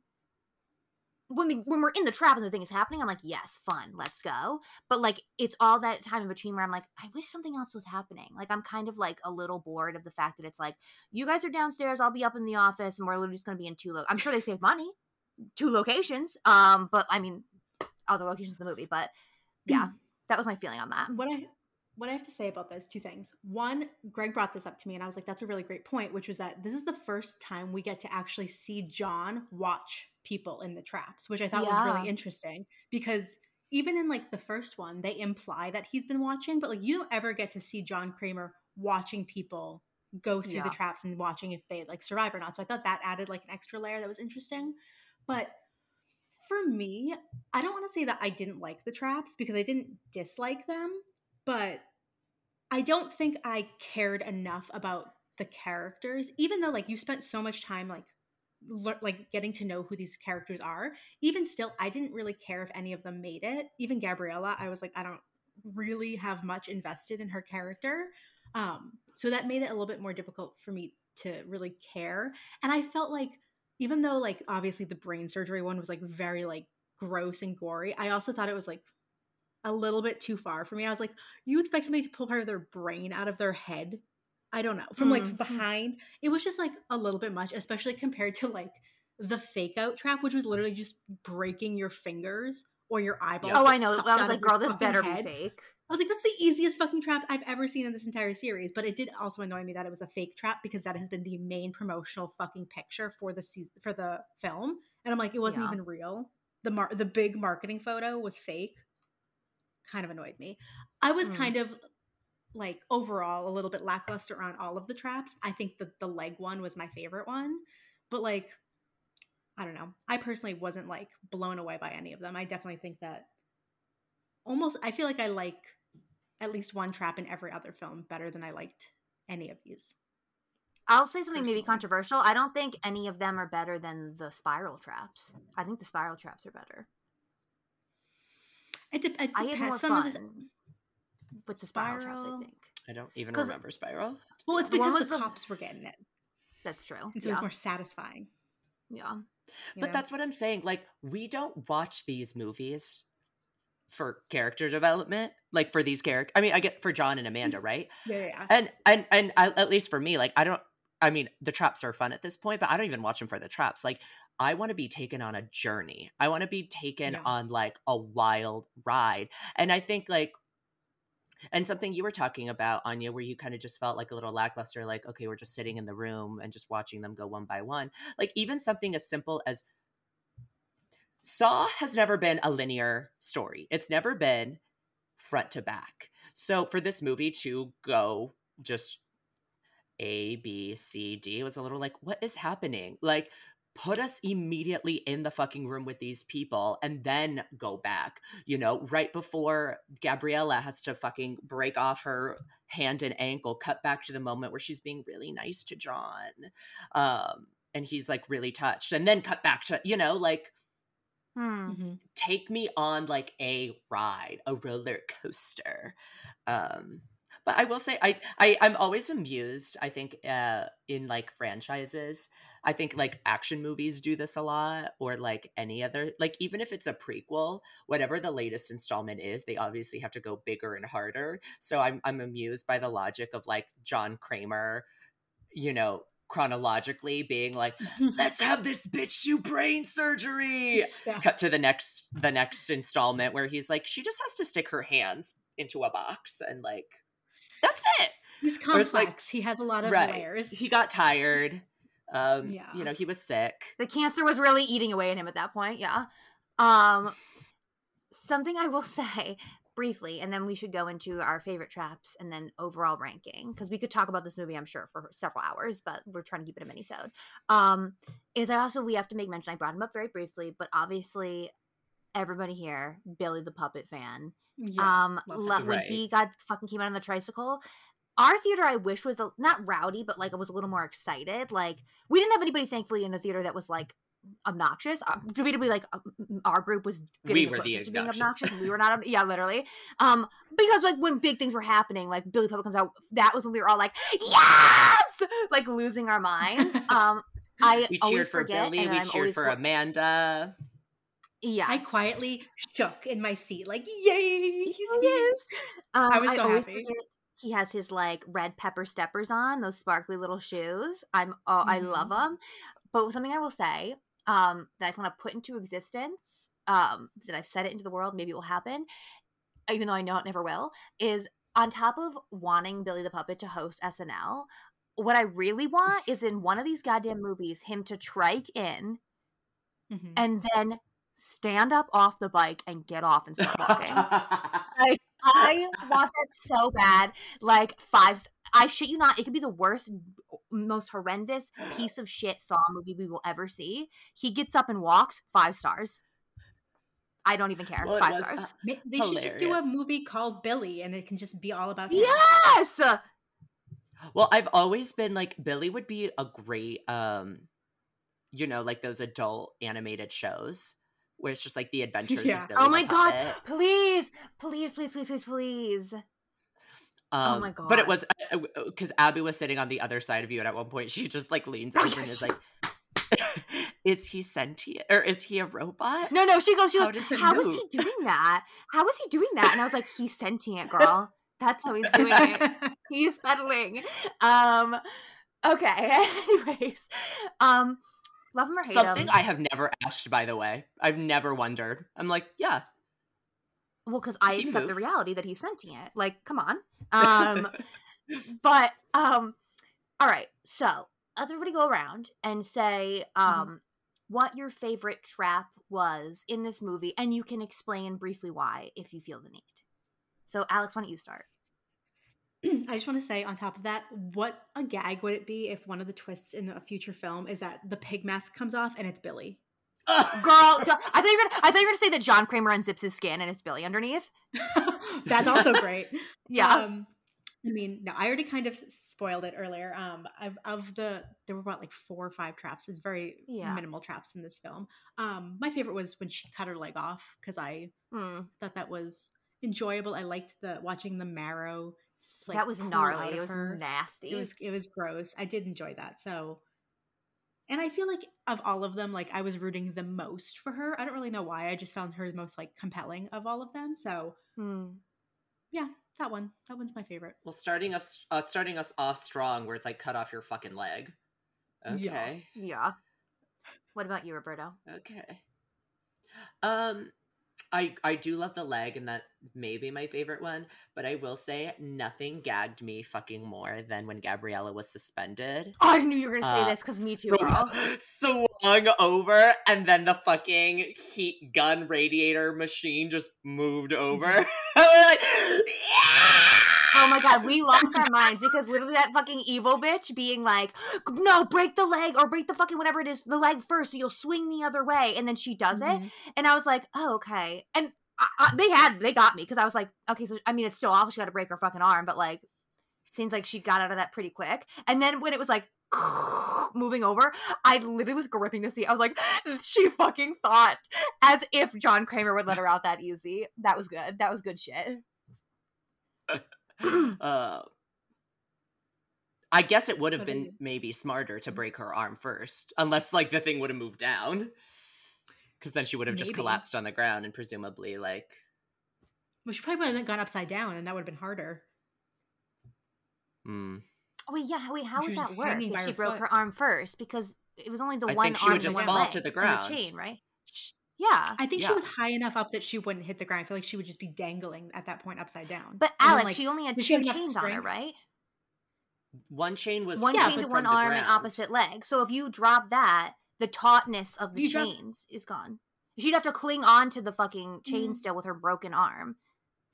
when we when we're in the trap and the thing is happening, I'm like, yes, fun, let's go. But like it's all that time in between where I'm like, I wish something else was happening. Like I'm kind of like a little bored of the fact that it's like, you guys are downstairs, I'll be up in the office, and we're literally just gonna be in two lo- I'm sure they save money. Two locations. Um, but I mean other locations in the movie, but yeah, that was my feeling on that. What I what I have to say about this two things. One, Greg brought this up to me, and I was like, "That's a really great point." Which was that this is the first time we get to actually see John watch people in the traps, which I thought was really interesting because even in like the first one, they imply that he's been watching, but like you don't ever get to see John Kramer watching people go through Yeah. the traps and watching if they like survive or not. So I thought that added like an extra layer that was interesting. But for me, I don't want to say that I didn't like the traps because I didn't dislike them, but I don't think I cared enough about the characters, even though like you spent so much time like lear- like getting to know who these characters are. Even still, I didn't really care if any of them made it. Even Gabriella, I was like, I don't really have much invested in her character. Um, so that made it a little bit more difficult for me to really care. And I felt like even though like obviously the brain surgery one was like very like gross and gory, I also thought it was like a little bit too far for me. I was like, you expect somebody to pull part of their brain out of their head? I don't know. From like Mm. behind. It was just like a little bit much, especially compared to like the fake out trap, which was literally just breaking your fingers or your eyeballs. Yeah. Oh, I know. sucked I was of like, girl, this better head. be fake. I was like, that's the easiest fucking trap I've ever seen in this entire series. But it did also annoy me that it was a fake trap because that has been the main promotional fucking picture for the se- for the film, and I'm like, it wasn't Yeah. even real. The mar- the big marketing photo was fake. Kind of annoyed me. I was Mm. kind of like overall a little bit lackluster on all of the traps. I think that the leg one was my favorite one, but like, I don't know. I personally wasn't like blown away by any of them. I definitely think that almost I feel like I like at least one trap in every other film better than I liked any of these. I'll say something maybe controversial. I don't think any of them are better than the spiral traps. I think the spiral traps are better. It, de- it I had more depends. Some of this, with the spiral, traps. I think I don't even remember Spiral. well, it's because was the the- cops were getting it, that's true. and so yeah. it's more satisfying. yeah. you But know? that's what I'm saying. Like, we don't watch these movies for character development. Like for these characters, I mean, I get for John and Amanda, *laughs* right? yeah, yeah, yeah. And and and I, at least for me, like I don't. I mean, the traps are fun at this point, but I don't even watch them for the traps. Like, I want to be taken on a journey. I want to be taken Yeah. on like a wild ride. And I think like and something you were talking about, Aine, where you kind of just felt like a little lackluster, like, okay, we're just sitting in the room and just watching them go one by one. Like, even something as simple as Saw has never been a linear story, it's never been front to back. So, for this movie to go just A, B, C, D, it was a little like, what is happening? Like, put us immediately in the fucking room with these people and then go back you know, right before Gabriella has to fucking break off her hand and ankle, cut back to the moment where she's being really nice to John. Um, and he's like really touched. And then cut back to, you know, like Hmm. Mhm. take me on like a ride, a roller coaster. Um, but I will say I, I I'm always amused, I think, uh in like franchises. I think like action movies do this a lot, or like any other like even if it's a prequel, whatever the latest installment is, they obviously have to go bigger and harder. So I'm I'm amused by the logic of like John Kramer, you know, chronologically being like, *laughs* let's have this bitch do brain surgery *laughs* Yeah. cut to the next the next installment where he's like she just has to stick her hands into a box and like that's it He's complex. like- he has a lot of right layers. he got tired um Yeah. you know he was sick The cancer was really eating away at him at that point. Yeah. Um, something I will *laughs* say briefly, and then we should go into our favorite traps and then overall ranking because we could talk about this movie, I'm sure, for several hours, but we're trying to keep it a mini-sode. Um, is I also we have to make mention. I brought him up very briefly, but obviously, everybody here, Billy the puppet fan, yeah. um love lo- when Right. he got fucking came out on the tricycle our theater i wish was a, not rowdy but like it was a little more excited. Like we didn't have anybody thankfully in the theater that was like obnoxious. Uh, debatably like uh, our group was getting We the were the closest to being obnoxious. obnoxious we were not yeah literally. Um because like when big things were happening like billy puppet comes out that was when we were all like yes! Like losing our minds. *laughs* Um i we cheered always for forget billy we I'm cheered for for- amanda yes I quietly shook in my seat, like, yay! He's here. yes. Um, I I was so always happy. he has his like red pepper steppers on, those sparkly little shoes. I'm oh, I love Mhm. them. But something I will say um, that I want to put into existence, um, that I've said it into the world, maybe it will happen, even though I know it never will, is on top of wanting Billy the Puppet to host SNL, what I really want is in one of these goddamn movies him to trike in Mhm. and then stand up off the bike and get off and start walking. *laughs* Like I want that so bad. Like five. I shit you not. It could be the worst, most horrendous piece of shit Saw movie we will ever see. He gets up and walks. Five stars. I don't even care. Well, five was, stars. uh, Ma- They should just do a movie called Billy, and it can just be all about him. yes. Well, I've always been like Billy would be a great um you know, like those adult animated shows where it's just like the *laughs* adventures Yeah. of Billy Oh my god! Puppet. Please, please, please, please, please, please. Um, Oh my god! But it was because Abby was sitting on the other side of you, and at one point she just like leans Oh, over yeah, and is like, *laughs* "Is he sentient or is he a robot?" No, no. She goes. She How goes. How is he doing that? How is he doing that? And I was like, he's sentient, girl. That's how he's doing it. *laughs* he's pedaling. Um. Okay. Anyways, um, love him or hate Something him. I have never asked, by the way. I've never wondered. I'm like, yeah, Well, because I He accept the reality that he's sentient. Like, come on. *laughs* Um, but um, all right. So let's everybody go around and say um what your favorite trap was in this movie, and you can explain briefly why if you feel the need. So, Alex, why don't you start? *clears throat* I just want to say on top of that, what a gag would it be if one of the twists in a future film is that the pig mask comes off and it's Billy? Girl, I thought you were gonna, I thought you were gonna say that John Kramer unzips his skin and it's Billy underneath. *laughs* That's also great. *laughs* Yeah. Um, I mean, no, I already kind of spoiled it earlier. Um, I've, of the there were about like four or five traps. It's very Yeah. minimal traps in this film. Um, my favorite was when she cut her leg off because I Hmm. thought that was enjoyable. I liked the watching the marrow. S- like, that was gnarly. It was her. nasty. It was it was gross. I did enjoy that. So, and I feel like of all of them, like I was rooting the most for her. I don't really know why. I just found her the most like compelling of all of them. So Hmm. yeah, that one. That one's my favorite. well, starting us uh, starting us off strong, where it's like cut off your fucking leg. Yeah. Okay. Yeah. What about you, Roberto? Okay. Um I I do love the leg and that may be my favorite one, but I will say nothing gagged me fucking more than when Gabriella was suspended. Oh, I knew you were gonna say Uh, this because me too, girl. *laughs* Swung over and then the fucking heat gun radiator machine just moved over. *laughs* We're like, Oh my god, we *laughs* lost our minds because literally that fucking evil bitch being like, "No, break the leg or break the fucking whatever it is, the leg first, so you'll swing the other way." And then she does it, Mhm. and I was like, "Oh, okay." And I, I, they had they got me because I was like, "Okay, so I mean, it's still awful. She got to break her fucking arm, but like, seems like she got out of that pretty quick." And then when it was like *laughs* moving over, I literally was gripping the seat. I was like, *laughs* "She fucking thought as if John Kramer would let her out that easy." That was good. That was good shit. *laughs* uh, I guess it would have been maybe smarter to break her arm first, unless like the thing would have moved down, because then she would have just Maybe. collapsed on the ground and presumably like Well, she probably would have gone upside down, and that would have been harder. hmm. Oh, Wait, yeah, wait, how She would that work if she her broke foot. her arm first? Because it was only the I one think she arm would just fall leg to the and ground. chain, right? Sh- Yeah. I think Yeah. she was high enough up that she wouldn't hit the ground. I feel like she would just be dangling at that point upside down. But And then, Alex, like, she only had did she two chains on her, right? One chain was One Yeah, chain to one arm and opposite leg. So if you drop that, the tautness of the You drop- chains is gone. She'd have to cling on to the fucking chain Mhm. still with her broken arm,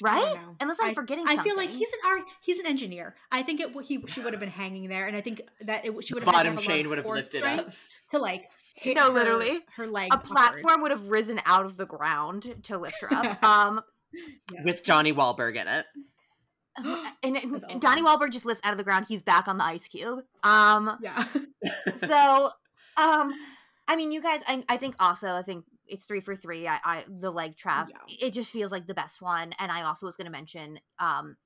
right? know. Unless I'm I- forgetting I something. feel like he's an art. He's an engineer. I think it. w- He she would have been hanging there, and I think that it, she would have had to bottom have a lot chain of would have core lifted strength up. to like hit. No, her- literally. her leg. a upward. platform would have risen out of the ground to lift her up. *laughs* um, Yeah. with Johnny Wahlberg in it. and, *gasps* and That's Donnie. Wahlberg just lifts out of the ground. He's back on the ice cube. Um, Yeah. *laughs* so um i mean you guys I, I think also i think it's three for three i, I the leg trap Yeah. it just feels like the best one and i also was going to mention um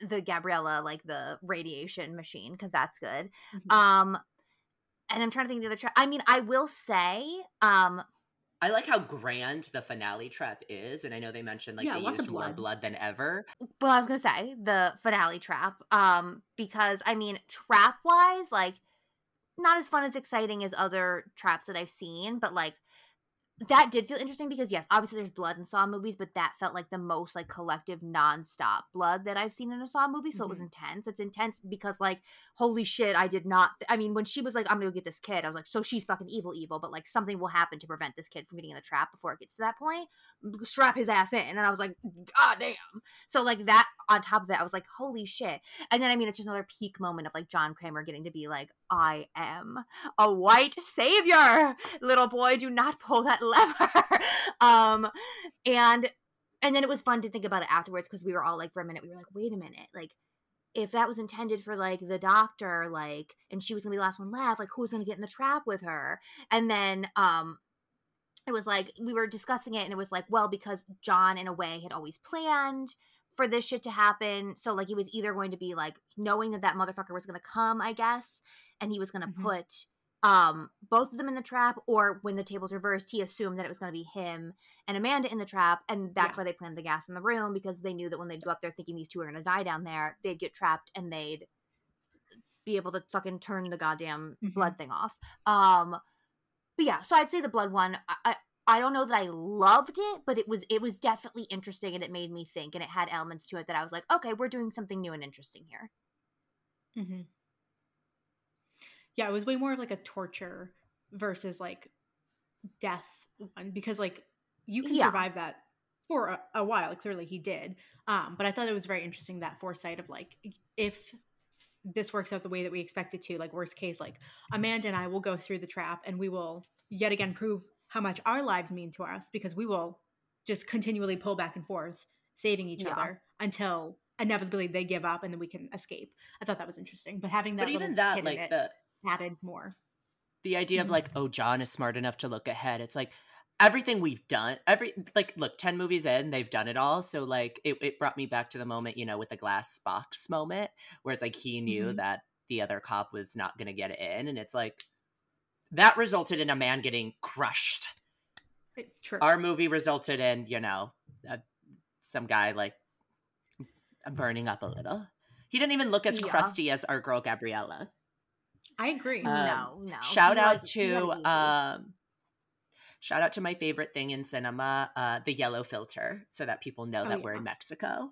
the gabriella like the radiation machine because that's good Mhm. um and i'm trying to think of the other trap i mean i will say um I like how grand the finale trap is, and I know they mentioned like Yeah, they used more blood. than ever. well i was going to say the finale trap um because i mean trap wise like not as fun as exciting as other traps that i've seen but like that did feel interesting because yes obviously there's blood in saw movies but that felt like the most like collective nonstop blood that i've seen in a saw movie so it was Mhm. intense. It's intense because like holy shit i did not th- i mean when she was like i'm gonna go get this kid i was like so she's fucking evil evil but like something will happen to prevent this kid from getting in the trap before it gets to that point strap his ass in and i was like god damn. So like that on top of that i was like holy shit. And then i mean it's just another peak moment of like john kramer getting to be like i am a white savior little boy do not pull that *laughs* lever. Um and and then it was fun to think about it afterwards because we were all like for a minute we were like wait a minute like if that was intended for like the doctor like and she was gonna be the last one left like who's gonna get in the trap with her? And then um it was like we were discussing it and it was like well because john in a way had always planned for this shit to happen. So like he was either going to be like knowing that that motherfucker was gonna come i guess and he was gonna Mhm. put um both of them in the trap or when the tables reversed he assumed that it was going to be him and amanda in the trap and that's Yeah. why they planted the gas in the room because they knew that when they'd go up there thinking these two are going to die down there they'd get trapped and they'd be able to fucking turn the goddamn Mhm. blood thing off um but yeah so i'd say the blood one I, I I don't know that I loved it, but it was it was definitely interesting and it made me think and it had elements to it that I was like, okay, we're doing something new and interesting here. Mm-hmm. Yeah, it was way more of like a torture versus like death one because like you can Yeah. survive that for a, a while. Clearly, he did. Um, but I thought it was very interesting that foresight of like if this works out the way that we expect it to, like worst case, like Amanda and I will go through the trap and we will yet again prove how much our lives mean to us because we will just continually pull back and forth, saving each Yeah. other until inevitably they give up and then we can escape. I thought that was interesting. But having that but even that, like the added more. the idea of Mhm. like, oh, John is smart enough to look ahead. It's like everything we've done, every like, look, ten movies in, they've done it all. So like, it, it brought me back to the moment, you know, with the glass box moment, where it's like he knew Mhm. that the other cop was not going to get in, and it's like that resulted in a man getting crushed. True. Our movie resulted in, you know, uh, some guy like burning up a little. He didn't even look as Yeah. crusty as our girl Gabriella. I agree. Uh, no, no. shout He, out like, to um shout out to my favorite thing in cinema uh the yellow filter so that people know Oh, that we're in mexico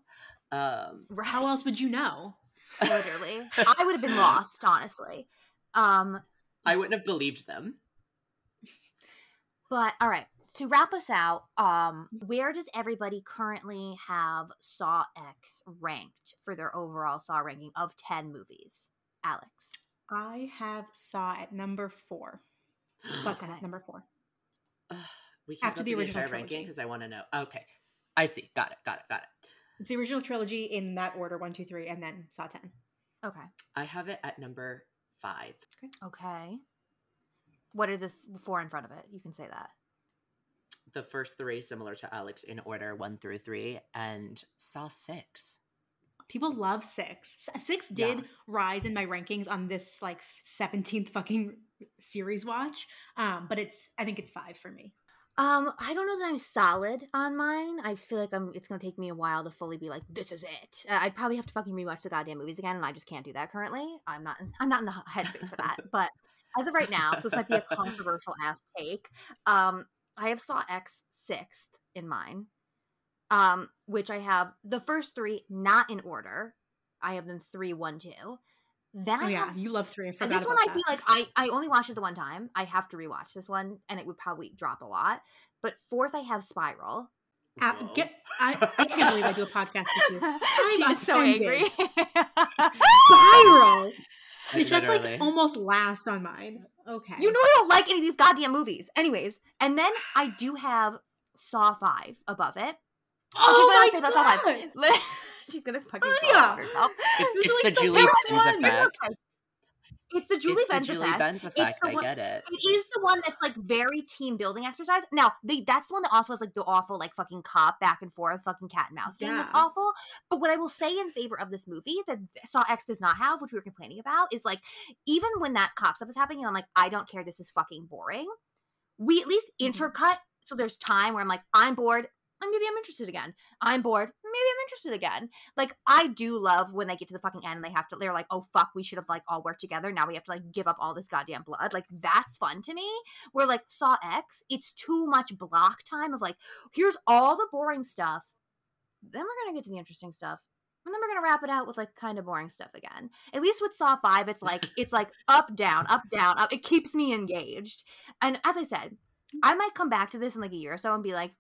um Right. How else would you know? *laughs* literally i would have been lost honestly um i wouldn't have believed them but all right to wrap us out um where does everybody currently have saw x ranked for their overall saw ranking of 10 movies alex I have Saw at number four. Saw *gasps* 10 Okay. at number four. we can't After go the through original entire ranking trilogy. because i want to know okay i see got it got it got it It's the original trilogy in that order one, two, three, and then Saw 10. okay i have it at number five okay Okay. what are the th- four in front of it you can say that the first three similar to alex in order one through three and saw six People love six. Six did Yeah. rise in my rankings on this like 17th fucking series watch. Um, but it's, I think it's five for me. Um, I don't know that I'm solid on mine. I feel like I'm. It's gonna take me a while to fully be like, this is it. Uh, I'd probably have to fucking rewatch the goddamn movies again, and I just can't do that currently. I'm not. I'm not in the headspace for that. *laughs* But as of right now, so this might be a controversial ass take. Um, I have Saw X sixth in mine. Um, which I have the first three not in order. I have them three, one, two. Then Oh, I yeah. have You love three. I and forgot this one about I that. feel like I I only watched it the one time. I have to rewatch this one, and it would probably drop a lot. But fourth, I have Spiral. Uh, get, I, I can't believe I do a podcast with you. *laughs* she I'm is so angry. Spiral! *laughs* Bitch, that's like almost last on mine. Okay. you know I don't like any of these goddamn movies. Anyways, and then I do have Saw Five above it. Oh She's my gonna say about god! Five. *laughs* She's gonna fucking Aine! fall out herself. it's, This it's like the the julie benz one. effect It's the Julie it's the Benz julie effect. benz effect the i one- get it It is the one that's like very team building exercise. Now, they that's the one that also has like the awful like fucking cop back and forth fucking cat and mouse game that's awful. But what I will say in favor of this movie that Saw X does not have, which we were complaining about, is like even when that cop stuff is happening, and I'm like, I don't care, this is fucking boring. We at least Mhm. intercut so there's time where I'm like, I'm bored. Maybe I'm interested again. I'm bored. Maybe I'm interested again. Like I do love when they get to the fucking end and they have to. They're like, oh fuck, we should have like all worked together. Now we have to like give up all this goddamn blood. Like that's fun to me. Where like Saw X, it's too much block time of like, here's all the boring stuff. Then we're gonna get to the interesting stuff. And then we're gonna wrap it out with like kind of boring stuff again. At least with Saw Five, it's like *laughs* it's like up, down, up, down, up. It keeps me engaged. And as I said, I might come back to this in like a year or so and be like,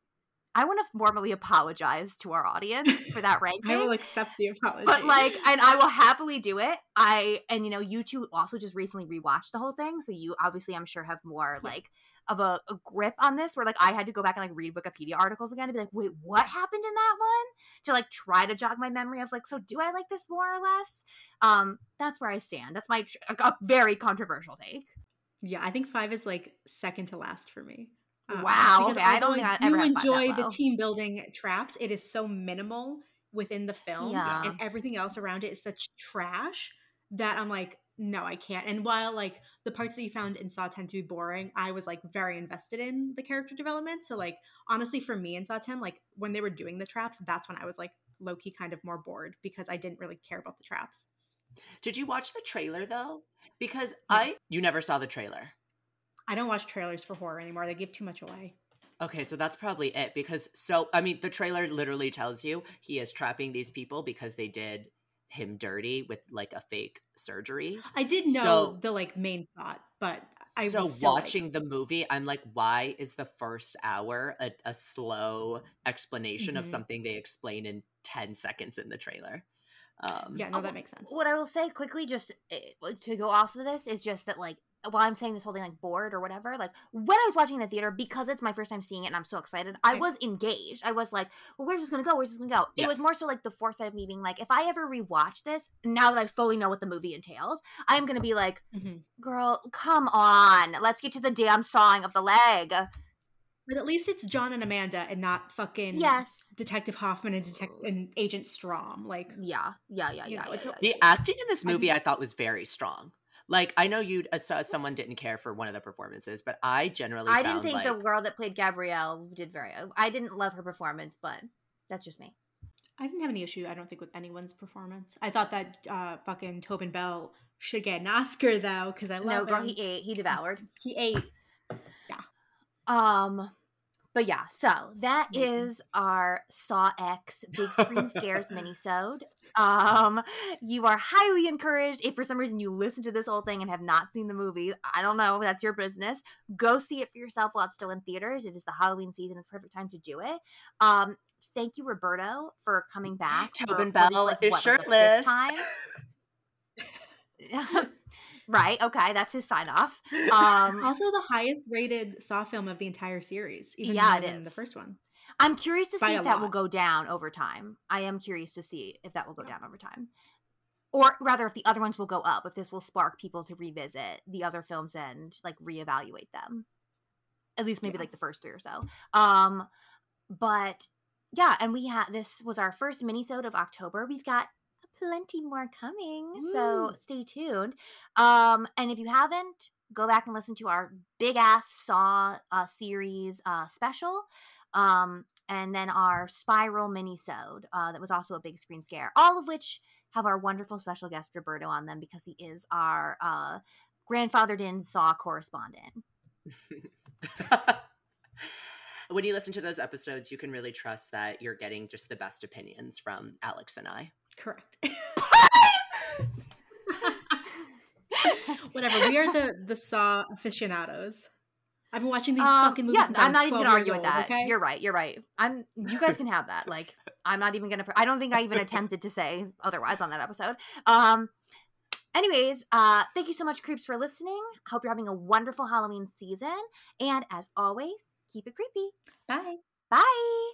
I want to formally apologize to our audience for that ranking. *laughs* I will accept the apology. but like, and I will happily do it. I and you know, you two also just recently rewatched the whole thing, so you obviously, I'm sure, have more like of a, a grip on this. Where like, I had to go back and like read Wikipedia articles again to be like, wait, what happened in that one? To like try to jog my memory. I was like, so do I like this more or less? Um, that's where I stand. That's my tr- a very controversial take. yeah, I think five is like second to last for me. Um, Wow, okay, I don't think I do ever had five that enjoy the team building traps. It is so minimal within the film, Yeah. and everything else around it is such trash that I'm like, no, I can't. And while like the parts that you found in Saw 10 to be boring, I was like very invested in the character development. So like honestly, for me in Saw 10, like when they were doing the traps, that's when I was like low key kind of more bored because I didn't really care about the traps. Did you watch the trailer though? Because Yeah. I you never saw the trailer. I don't watch trailers for horror anymore. They give too much away. Okay, so that's probably it because so I mean the trailer literally tells you he is trapping these people because they did him dirty with like a fake surgery. I did know So- the like main thought, but I so was still, like, watching the movie, I'm like, why is the first hour a, a slow explanation of Mhm. something they explain in 10 seconds in the trailer? Um, yeah, no, Oh, that makes sense. What I will say quickly, just eh, to go off of this, is just that like while I'm saying this whole thing like bored or whatever, like when I was watching the theater because it's my first time seeing it and I'm so excited, I was engaged. I was like, well, where's this gonna go? Where's this gonna go? It was more so like the foresight of me being like, if I ever rewatch this, now that I fully know what the movie entails, I'm gonna be like, Mhm. girl, come on, let's get to the damn sawing of the leg. But at least it's John and Amanda and not fucking Yes. Detective Hoffman and Detec- and Agent Strahm. Like, Yeah, yeah, yeah, yeah. know, yeah, it's a- yeah, The acting in this I'm- movie I thought was very strong. Like I know you, uh, someone didn't care for one of the performances, but I generally I didn't think like, the girl that played Gabrielle did very. I didn't love her performance, but that's just me. I didn't have any issue, I don't think, with anyone's performance. I thought that uh, fucking Tobin Bell should get an Oscar though, because I love No, girl, him. he ate. He devoured. he ate. Yeah. Um, but yeah, so that Amazing. is our Saw X Big Screen Scares minisode. Um, you are highly encouraged. If for some reason you listen to this whole thing and have not seen the movie, I don't know, that's your business. Go see it for yourself while it's still in theaters. It is the Halloween season. It's perfect time to do it. Um, thank you, Roberto, for coming back. Tobin Bell like, is what, like, shirtless. time? *laughs* *laughs* *laughs* right. Okay, that's his sign off. *laughs* Um, Also, the highest rated Saw film of the entire series. Even Yeah, it than the first one. I'm curious to By see if that will go down over time. I am curious to see if that will go down over time. Or rather, if the other ones will go up, if this will spark people to revisit the other films and like reevaluate them. At least maybe Yeah. like the first three or so. Um, but yeah, and we had this was our first minisode of October. We've got plenty more coming, so stay tuned. Um, and if you haven't, go back and listen to our big ass Saw uh, series uh, special um, and then our Spiral minisode uh, that was also a big screen scare. All of which have our wonderful special guest Roberto on them because he is our uh, grandfathered in Saw correspondent. *laughs* when you listen to those episodes, you can really trust that you're getting just the best opinions from Alex and I. Correct. *laughs* *laughs* Whatever. We are the the Saw aficionados. I've been watching these Um, fucking movies. I I'm not even 12 gonna argue with that. Okay? You're right. You're right. I'm. You guys can have that. Like, I'm not even gonna. I don't think I even *laughs* attempted to say otherwise on that episode. Um. Anyways, uh, thank you so much, creeps, for listening. Hope you're having a wonderful Halloween season, and as always, keep it creepy. Bye. Bye.